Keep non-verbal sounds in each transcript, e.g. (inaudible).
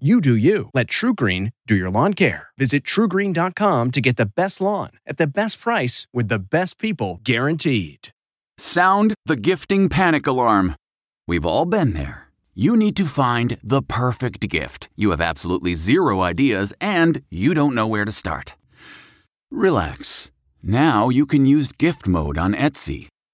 You do you. Let TruGreen do your lawn care. Visit trugreen.com to get the best lawn at the best price with the best people guaranteed. Sound the gifting panic alarm. We've all been there. You need to find the perfect gift. You have absolutely zero ideas and you don't know where to start. Relax. Now you can use gift mode on Etsy.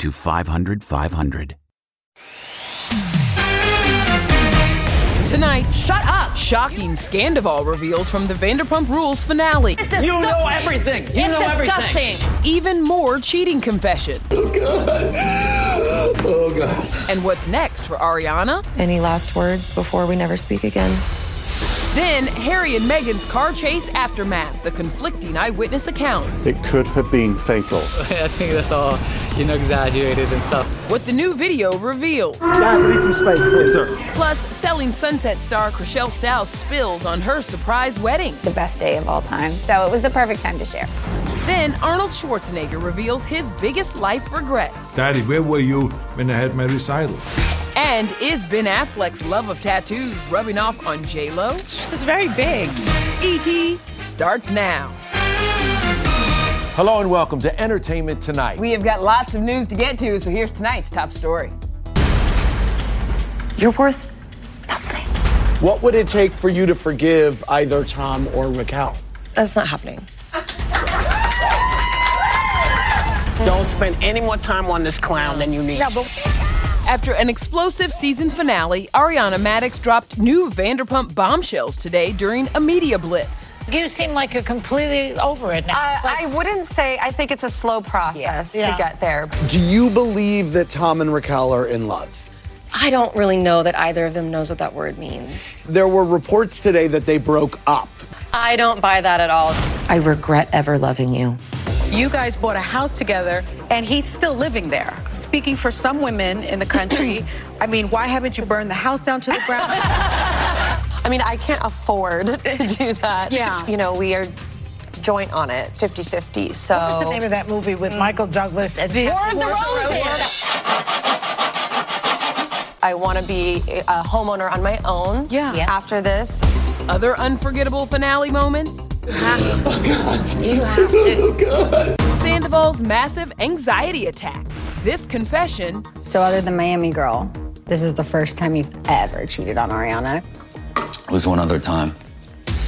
to 500 500. Tonight, shut up! Shocking Scandoval reveals from the Vanderpump Rules finale. It's disgusting. You know everything. You it's know disgusting. everything. Even more cheating confessions. Oh god. Oh god. And what's next for Ariana? Any last words before we never speak again? Then Harry and Meghan's car chase aftermath, the conflicting eyewitness accounts. It could have been fatal. (laughs) I think that's all, you know, exaggerated and stuff. What the new video reveals. Guys, I need some space. Yes, sir. Plus, selling Sunset star Chrishell Stause spills on her surprise wedding. The best day of all time. So it was the perfect time to share. Then Arnold Schwarzenegger reveals his biggest life regrets. Daddy, where were you when I had my recital? And is Ben Affleck's love of tattoos rubbing off on J Lo? It's very big. E.T. starts now. Hello and welcome to Entertainment Tonight. We have got lots of news to get to, so here's tonight's top story. You're worth nothing. What would it take for you to forgive either Tom or Raquel? That's not happening. Don't spend any more time on this clown than you need. No, but After an explosive season finale, Ariana Madix dropped new Vanderpump bombshells today during a media blitz. you seem like you're completely over it now. I, like- I wouldn't say, I think it's a slow process Yeah. to get there. Do you believe that Tom and Raquel are in love? I don't really know that either of them knows what that word means. There were reports today that they broke up. I don't buy that at all. I regret ever loving you. You guys bought a house together, and he's still living there. Speaking for some women in the country, I mean, why haven't you burned the house down to the ground? (laughs) I mean, I can't afford to do that. Yeah. You know, we are joint on it, 50 50. So. What was the name of that movie with Michael Douglas and War of the Roses. I want to be a homeowner on my own Yeah. Yeah. after this. Other unforgettable finale moments? You have to. Sandoval's massive anxiety attack. This confession So, other than Miami Girl, this is the first time you've ever cheated on Ariana. It was one other time.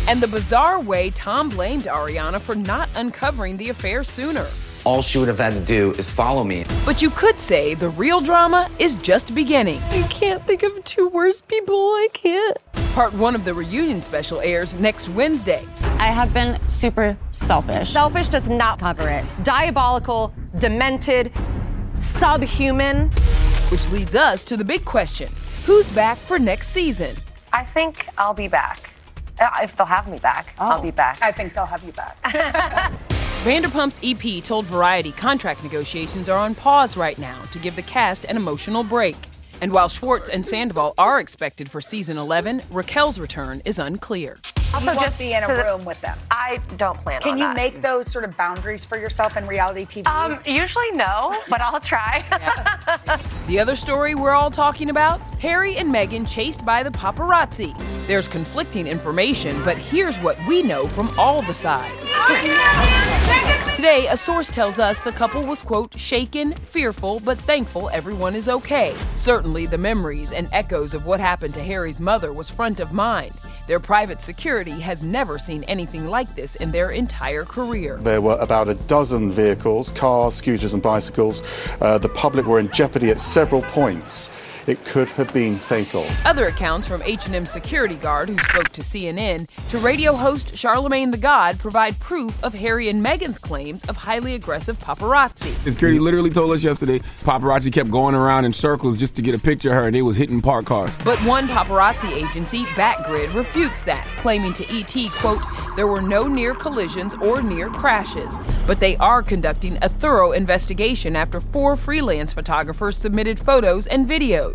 and the bizarre way Tom blamed Ariana for not uncovering the affair sooner. all she would have had to do is follow me. But you could say the real drama is just beginning. I can't think of two worse people. I can't. Part one of the reunion special airs next Wednesday. I have been super selfish. Selfish does not cover it. Diabolical, demented, subhuman. Which leads us to the big question who's back for next season? I think I'll be back. Uh, If they'll have me back, I'll be back. I think they'll have you back. (laughs) Vanderpump's EP told Variety contract negotiations are on pause right now to give the cast an emotional break. And while Schwartz and Sandoval are expected for season 11, Raquel's return is unclear. Also, won't just be in a to the- room with them. I don't plan Can on you that. make those sort of boundaries for yourself in reality TV? Um, usually no, but I'll try. (laughs) The other story we're all talking about Harry and Meghan chased by the paparazzi. There's conflicting information, but here's what we know from all the sides. Today, a source tells us the couple was, quote, shaken, fearful, but thankful everyone is okay. Certainly, the memories and echoes of what happened to Harry's mother was front of mind. Their private security has never seen anything like this in their entire career. There were about a dozen vehicles, cars, scooters, and bicycles. Uh, the public were in jeopardy at several points. It could have been fatal. Other accounts from H&M security guard who spoke to CNN to radio host Charlemagne the God provide proof of Harry and Meghan's claims of highly aggressive paparazzi. The security literally told us yesterday paparazzi kept going around in circles just to get a picture of her and they was hitting parked cars. But one paparazzi agency, Backgrid, refutes that, claiming to ET, quote, there were no near collisions or near crashes. But they are conducting a thorough investigation after four freelance photographers submitted photos and videos.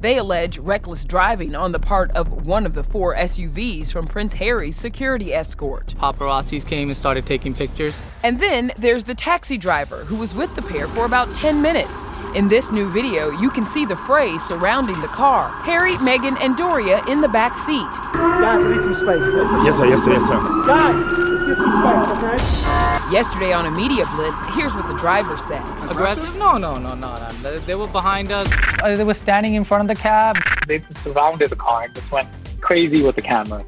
They allege reckless driving on the part of one of the four SUVs from Prince Harry's security escort. Paparazzis came and started taking pictures. And then there's the taxi driver who was with the pair for about 10 minutes. In this new video, you can see the fray surrounding the car. Harry, Meghan, and Doria in the back seat. Guys, I need some space. Yes, sir. Yes, sir. Yes, sir. Guys, let's get some space, okay? Yesterday on a media blitz, here's what the driver said. Aggressive? No, no, no, no. no. They, they were behind us. Uh, they were standing in front of the cab. They surrounded the car and just went crazy with the camera.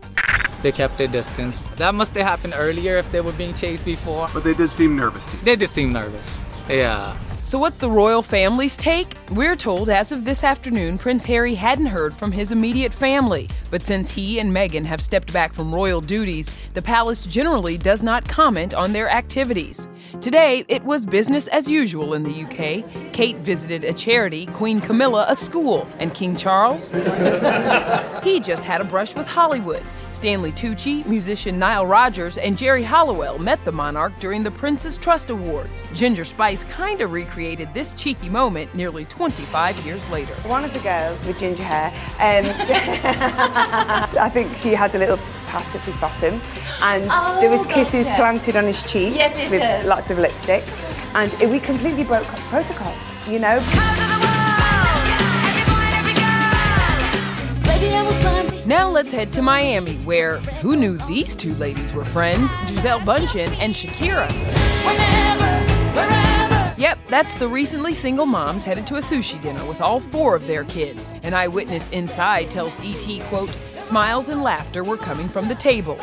They kept their distance. That must have happened earlier if they were being chased before. But they did seem nervous to They did seem nervous. Yeah. So, what's the royal family's take? We're told as of this afternoon, Prince Harry hadn't heard from his immediate family. But since he and Meghan have stepped back from royal duties, the palace generally does not comment on their activities. Today, it was business as usual in the UK. Kate visited a charity, Queen Camilla a school, and King Charles? (laughs) he just had a brush with Hollywood. Stanley Tucci, musician Nile Rodgers, and Geri Halliwell met the monarch during the Prince's Trust Awards. Ginger Spice kinda recreated this cheeky moment nearly 25 years later. One of the girls with ginger hair, um, (laughs) I think she had a little pat of his bottom, and Oh, there was kisses gotcha. planted on his cheeks Yes, yes, with yes. lots of lipstick, and we completely broke protocol. You know. Now let's head to Miami, where who knew these two ladies were friends? Gisele Bündchen and Shakira. Yep, that's the recently single moms headed to a sushi dinner with all four of their kids. An eyewitness inside tells ET, quote, smiles and laughter were coming from the table.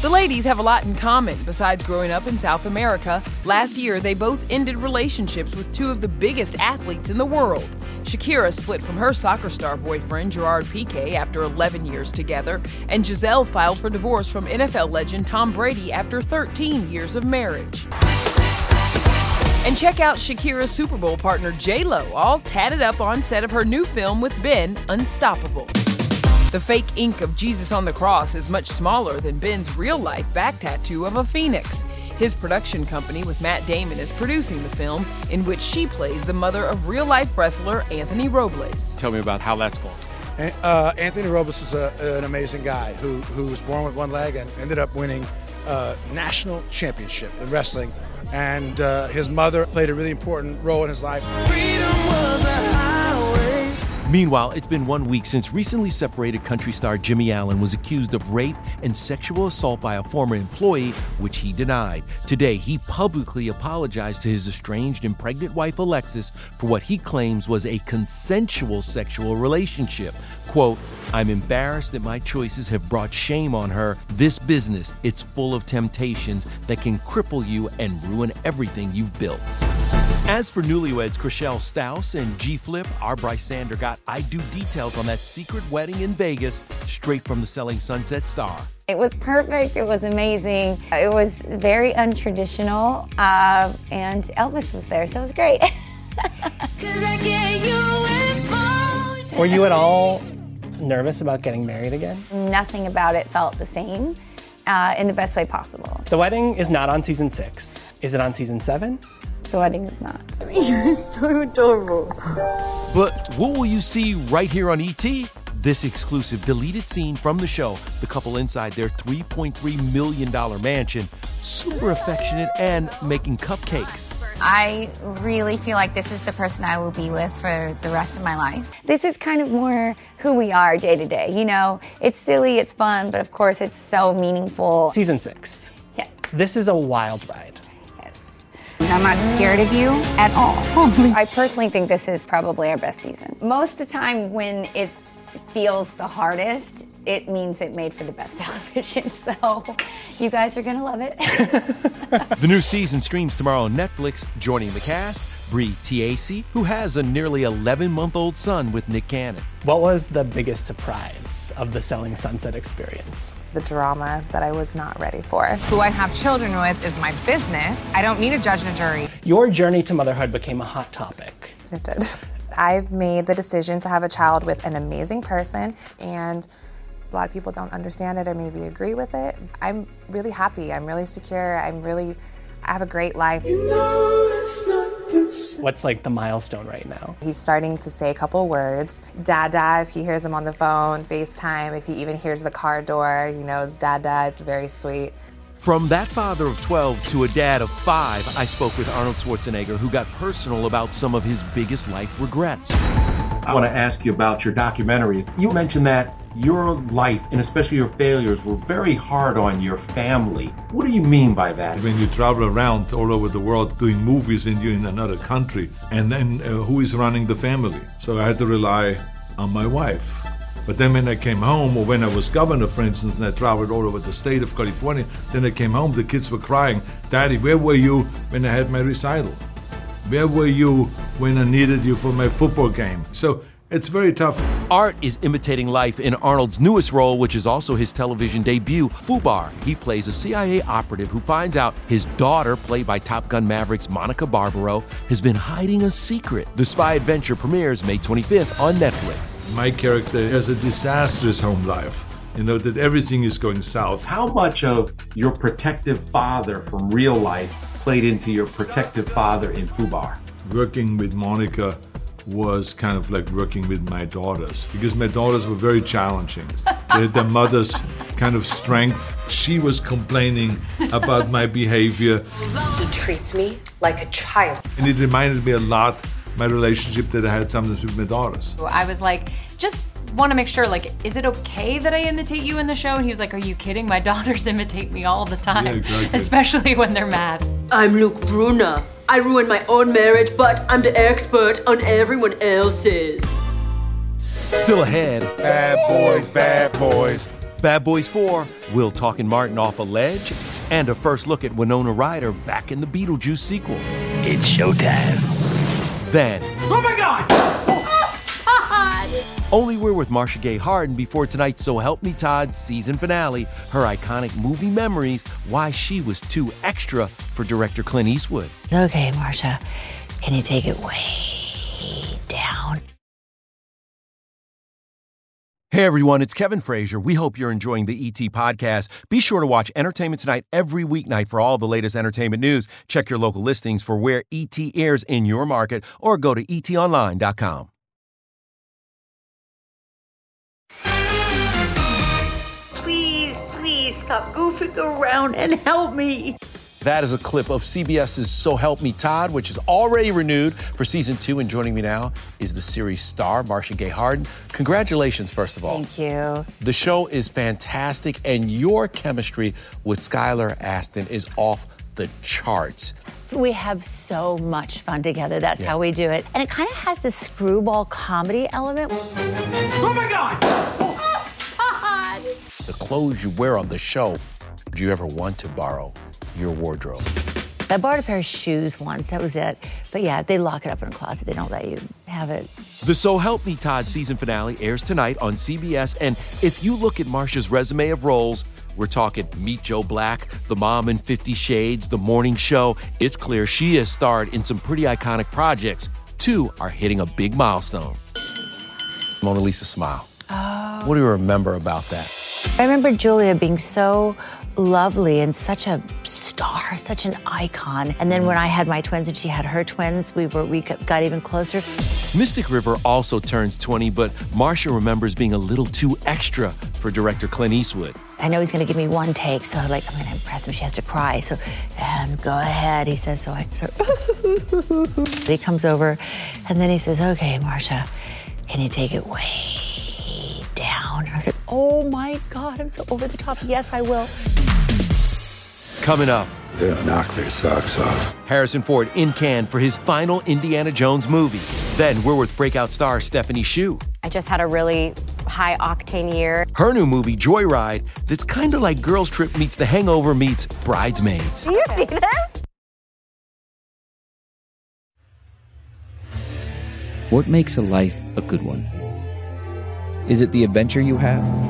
The ladies have a lot in common besides growing up in South America. Last year, they both ended relationships with two of the biggest athletes in the world. Shakira split from her soccer star boyfriend, Gerard Piqué, after 11 years together, and Gisele filed for divorce from NFL legend Tom Brady after 13 years of marriage. And check out Shakira's Super Bowl partner J-Lo, all tatted up on set of her new film with Ben, Unstoppable. The fake ink of Jesus on the cross is much smaller than Ben's real life back tattoo of a phoenix. His production company with Matt Damon is producing the film, in which she plays the mother of real life wrestler Anthony Robles. Tell me about how that's going. Uh, Anthony Robles is a, an amazing guy who, who was born with one leg and ended up winning a national championship in wrestling. And uh, his mother played a really important role in his life. Meanwhile, it's been one week since recently separated country star Jimmy Allen was accused of rape and sexual assault by a former employee, which he denied. Today, he publicly apologized to his estranged and pregnant wife Alexis for what he claims was a consensual sexual relationship. Quote, I'm embarrassed that my choices have brought shame on her. This business, it's full of temptations that can cripple you and ruin everything you've built. As for newlyweds Chrishell Stause and G Flip, our Brice Sander got I do details on that secret wedding in Vegas straight from the Selling Sunset star. It was perfect. It was amazing. It was very untraditional. Uh, and Elvis was there, so it was great. (laughs) Were you at all nervous about getting married again? Nothing about it felt the same uh, in the best way possible. The wedding is not on season six. Is it on season seven? The wedding is not. (laughs) You're so adorable. But what will you see right here on ET? This exclusive deleted scene from the show, the couple inside their $3.3 million mansion, super affectionate and making cupcakes. I really feel like this is the person I will be with for the rest of my life. This is kind of more who we are day to day. You know, it's silly, it's fun, but of course it's so meaningful. Season six. Yeah. This is a wild ride. I'm not scared of you at all. I personally think this is probably our best season. Most of the time, when it feels the hardest, it means it made for the best (laughs) television. So you guys are gonna love it. (laughs) the new season streams tomorrow on Netflix. Joining the cast, Brie Tiesi, who has a nearly 11 month old son with Nick Cannon. What was the biggest surprise of the Selling Sunset experience? The drama that I was not ready for. Who I have children with is my business. I don't need a judge and a jury. Your journey to motherhood became a hot topic. It did. I've made the decision to have a child with an amazing person and a lot of people don't understand it or maybe agree with it. I'm really happy. I'm really secure. I'm really, I have a great life. You know What's like the milestone right now? He's starting to say a couple words. Dada, if he hears him on the phone, FaceTime, if he even hears the car door, he knows Dada. It's very sweet. From that father of 12 to a dad of five, I spoke with Arnold Schwarzenegger, who got personal about some of his biggest life regrets. I want to ask you about your documentary. You mentioned that your life and especially your failures were very hard on your family. What do you mean by that? When you travel around all over the world doing movies and you're in another country, and then uh, who is running the family? So I had to rely on my wife. But then when I came home, or when I was governor, for instance, and I traveled all over the state of California, then I came home, the kids were crying, Daddy, where were you when I had my recital? Where were you when I needed you for my football game? So it's very tough. Art is imitating life in Arnold's newest role, which is also his television debut, Fubar. He plays a CIA operative who finds out his daughter, played by Top Gun Mavericks Monica Barbaro, has been hiding a secret. The spy adventure premieres May 25th on Netflix. My character has a disastrous home life. You know, that everything is going south. How much of your protective father from real life played into your protective father in Fubar? Working with Monica was kind of like working with my daughters because my daughters were very challenging. they had their mother's kind of strength. She was complaining about my behavior. He treats me like a child. And it reminded me a lot my relationship that I had sometimes with my daughters. I was like, just want to make sure, like, is it okay that I imitate you in the show? And he was like, Are you kidding? My (laughs) daughters imitate me all the time, yeah, exactly. especially when they're mad. I'm Luke Brunner. I ruined my own marriage, but I'm the expert on everyone else's. Still ahead. Bad boys, bad boys. Bad Boys 4, Will Talking Martin off a ledge, and a first look at Winona Ryder back in the Beetlejuice sequel. It's showtime. Then. Only we're with Marcia Gay Harden before tonight's So Help Me Todd season finale, her iconic movie memories, why she was too extra for director Clint Eastwood. Okay, Marcia, can you take it way down? Hey everyone, it's Kevin Frazier. We hope you're enjoying the ET podcast. Be sure to watch Entertainment Tonight every weeknight for all the latest entertainment news. Check your local listings for where ET airs in your market or go to etonline.com. stop goofing around and help me. That is a clip of CBS's So Help Me Todd, which is already renewed for season two. And joining me now is the series star, Marcia Gay Harden. Congratulations, first of all. Thank you. The show is fantastic, and your chemistry with Skylar Astin is off the charts. We have so much fun together. That's Yeah. how we do it. And it kind of has this screwball comedy element. Oh my God! The clothes you wear on the show, do you ever want to borrow your wardrobe? I borrowed a pair of shoes once. That was it. But yeah, they lock it up in a closet. They don't let you have it. The So Help Me Todd season finale airs tonight on CBS. And if you look at Marcia's resume of roles, we're talking Meet Joe Black, The Mom in Fifty Shades, The Morning Show. It's clear she has starred in some pretty iconic projects. Two are hitting a big milestone. Mona Lisa smile. What do you remember about that? I remember Julia being so lovely and such a star, such an icon. And then when I had my twins and she had her twins, we were we got got even closer. Mystic River also turns 20, but Marcia remembers being a little too extra for director Clint Eastwood. I know he's going to give me one take, so I'm like I'm going to impress him. She has to cry, so um, go ahead. He says so. I so (laughs) he comes over, and then he says, "Okay, Marcia, can you take it way "Oh my God, I'm so over the top. Yes, I will." Coming up, They'll knock their socks off. Harrison Ford in Cannes for his final Indiana Jones movie. Then we're with breakout star Stephanie Hsu. I just had a really high octane year. Her new movie, Joyride, that's kind of like Girls Trip meets The Hangover meets Bridesmaids. Do you see this? What makes a life a good one? Is it the adventure you have?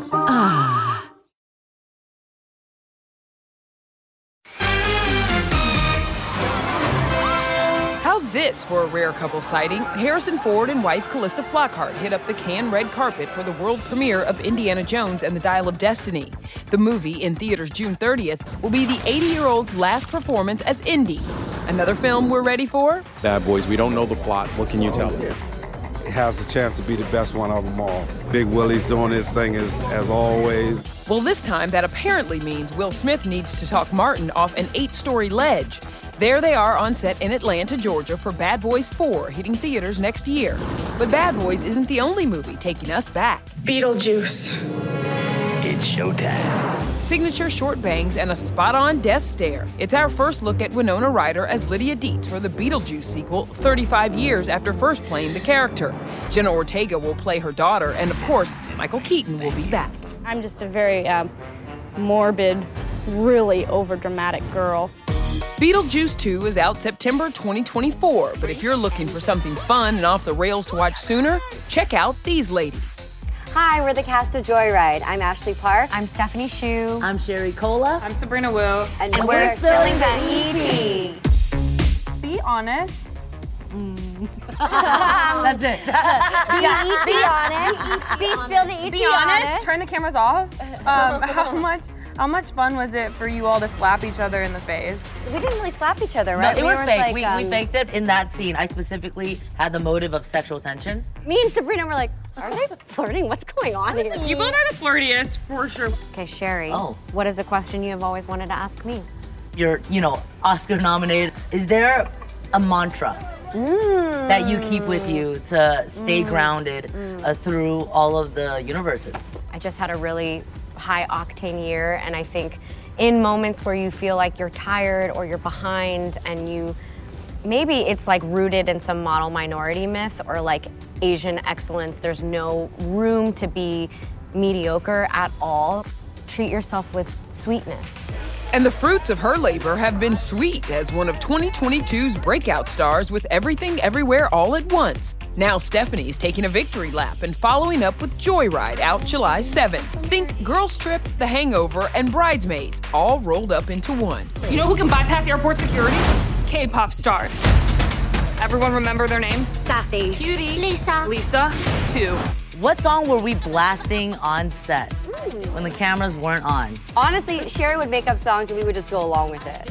How's this for a rare couple sighting? Harrison Ford and wife Calista Flockhart hit up the Cannes red carpet for the world premiere of Indiana Jones and the Dial of Destiny. The movie, in theaters June 30th, will be the 80 year old's last performance as Indy. Another film we're ready for? Bad Boys, we don't know the plot. What can you tell me? It has the chance to be the best one of them all. Big Willie's doing his thing as, as always. Well, this time that apparently means Will Smith needs to talk Martin off an eight story ledge. There they are on set in Atlanta, Georgia for Bad Boys 4, hitting theaters next year. But Bad Boys isn't the only movie taking us back. Beetlejuice. It's showtime. Signature short bangs and a spot on death stare. It's our first look at Winona Ryder as Lydia Deetz for the Beetlejuice sequel, 35 years after first playing the character. Jenna Ortega will play her daughter, and of course, Michael Keaton will be back. I'm just a very um, morbid, really overdramatic girl. Beetlejuice 2 is out September 2024, but if you're looking for something fun and off the rails to watch sooner, check out these ladies. Hi, we're the cast of Joyride. I'm Ashley Park. I'm Stephanie Hsu. I'm Sherry Cola. I'm Sabrina Wu. And, we're, spilling the ET. Be honest. (laughs) That's it. Be, be honest. Be spill the ET. Be honest. Turn the cameras off. Um, (laughs) how much? How much fun was it for you all to slap each other in the face? We didn't really slap each other, No, right? it We was were fake. like, we, um, we faked it in that scene. I specifically had the motive of sexual tension. Me and Sabrina were like, are they flirting? What's going on here? You both are the flirtiest, for sure. Okay, Sherry. Oh. What is a question you have always wanted to ask me? You're, you know, Oscar nominated. Is there a mantra that you keep with you to stay Mm. grounded uh, through all of the universes? I just had a really high octane year, and I think in moments where you feel like you're tired or you're behind and you maybe it's like rooted in some model minority myth or like Asian excellence. There's no room to be mediocre at all. Treat yourself with sweetness. And the fruits of her labor have been sweet as one of 2022's breakout stars with Everything Everywhere All at Once. Now Stephanie's taking a victory lap and following up with Joyride out July 7th. Think Girls Trip, The Hangover, and Bridesmaids all rolled up into one. You know who can bypass airport security? K-pop stars. Everyone remember their names? Sassy. Cutie. Lisa. Lisa. Two. What song were we blasting on set when the cameras weren't on? Honestly, Sherry would make up songs and we would just go along with it.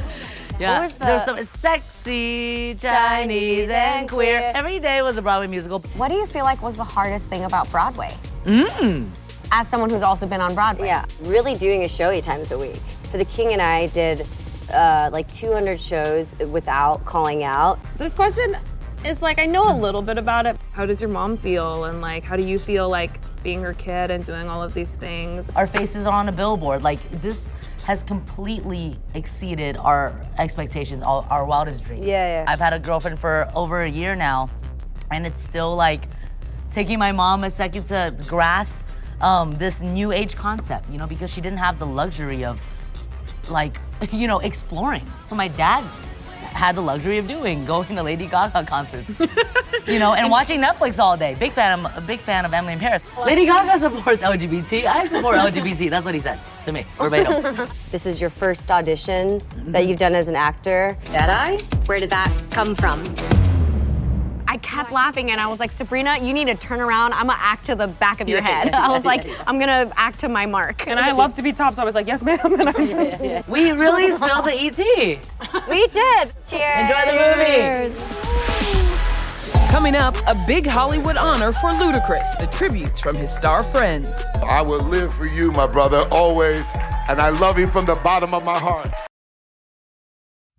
Yeah, What was the- there was some sexy, Chinese, and queer. Every day was a Broadway musical. What do you feel like was the hardest thing about Broadway? Mmm. As someone who's also been on Broadway. Yeah, really doing a show eight times a week. For The King and I did uh, like 200 shows without calling out. This question is like I know a little bit about it. How does your mom feel and like how do you feel like being her kid and doing all of these things? Our faces are on a billboard. Like this has completely exceeded our expectations, our, our wildest dreams. Yeah, yeah. I've had a girlfriend for over a year now, and it's still like taking my mom a second to grasp um, this new age concept, you know, because she didn't have the luxury of like, (laughs) you know, exploring. So my dad had the luxury of doing going to Lady Gaga concerts, you know, and watching Netflix all day. Big fan, of, a big fan of Emily in Paris. Lady Gaga supports LGBT. I support (laughs) LGBT. That's what he said to me, verbatim. (laughs) this is your first audition that mm-hmm. you've done as an actor. That I? Where did that come from? I kept laughing and I was like, Sabrina, you need to turn around. I'm gonna act to the back of your head. (laughs) I was like, I'm gonna act to my mark. And I love to be top, so I was like, yes, ma'am. (laughs) And I just, We really spilled the ET. we did. Cheers. Enjoy the movie. Coming up, a big Hollywood honor for Ludacris, the tributes from his star friends. I will live for you, my brother, always, and I love you from the bottom of my heart.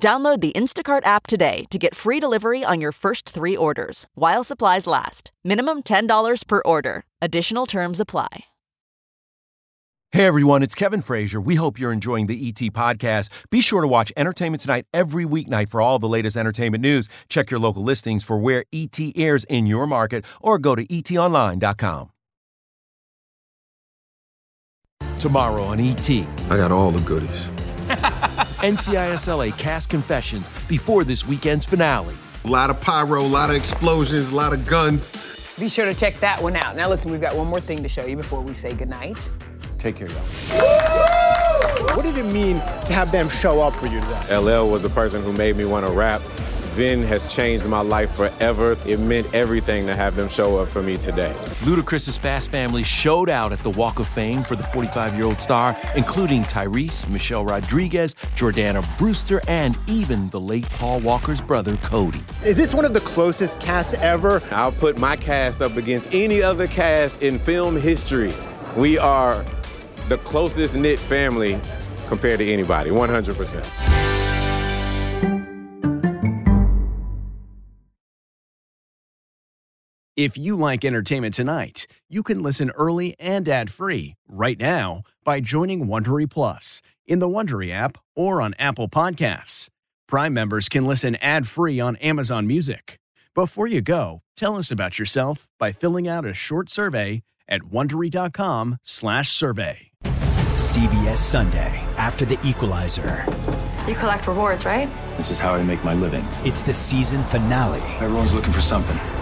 Download the Instacart app today to get free delivery on your first three orders while supplies last. Minimum $10 per order. Additional terms apply. Hey everyone, it's Kevin Frazier. We hope you're enjoying the ET podcast. Be sure to watch Entertainment Tonight every weeknight for all the latest entertainment news. Check your local listings for where ET airs in your market or go to etonline.com. Tomorrow on ET. I got all the goodies. NCISLA cast confessions before this weekend's finale. A lot of pyro, a lot of explosions, a lot of guns. Be sure to check that one out. Now, listen, we've got one more thing to show you before we say goodnight. Take care, y'all. What did it mean to have them show up for you today? LL was the person who made me want to rap. Vin has changed my life forever. It meant everything to have them show up for me today. Ludacris's Fast Family showed out at the Walk of Fame for the 45 year old star, including Tyrese, Michelle Rodriguez, Jordana Brewster, and even the late Paul Walker's brother, Cody. Is this one of the closest casts ever? I'll put my cast up against any other cast in film history. We are the closest knit family compared to anybody, 100%. If you like entertainment tonight, you can listen early and ad-free right now by joining Wondery Plus in the Wondery app or on Apple Podcasts. Prime members can listen ad-free on Amazon Music. Before you go, tell us about yourself by filling out a short survey at wondery.com/survey. CBS Sunday after the Equalizer. You collect rewards, right? This is how I make my living. It's the season finale. Everyone's looking for something.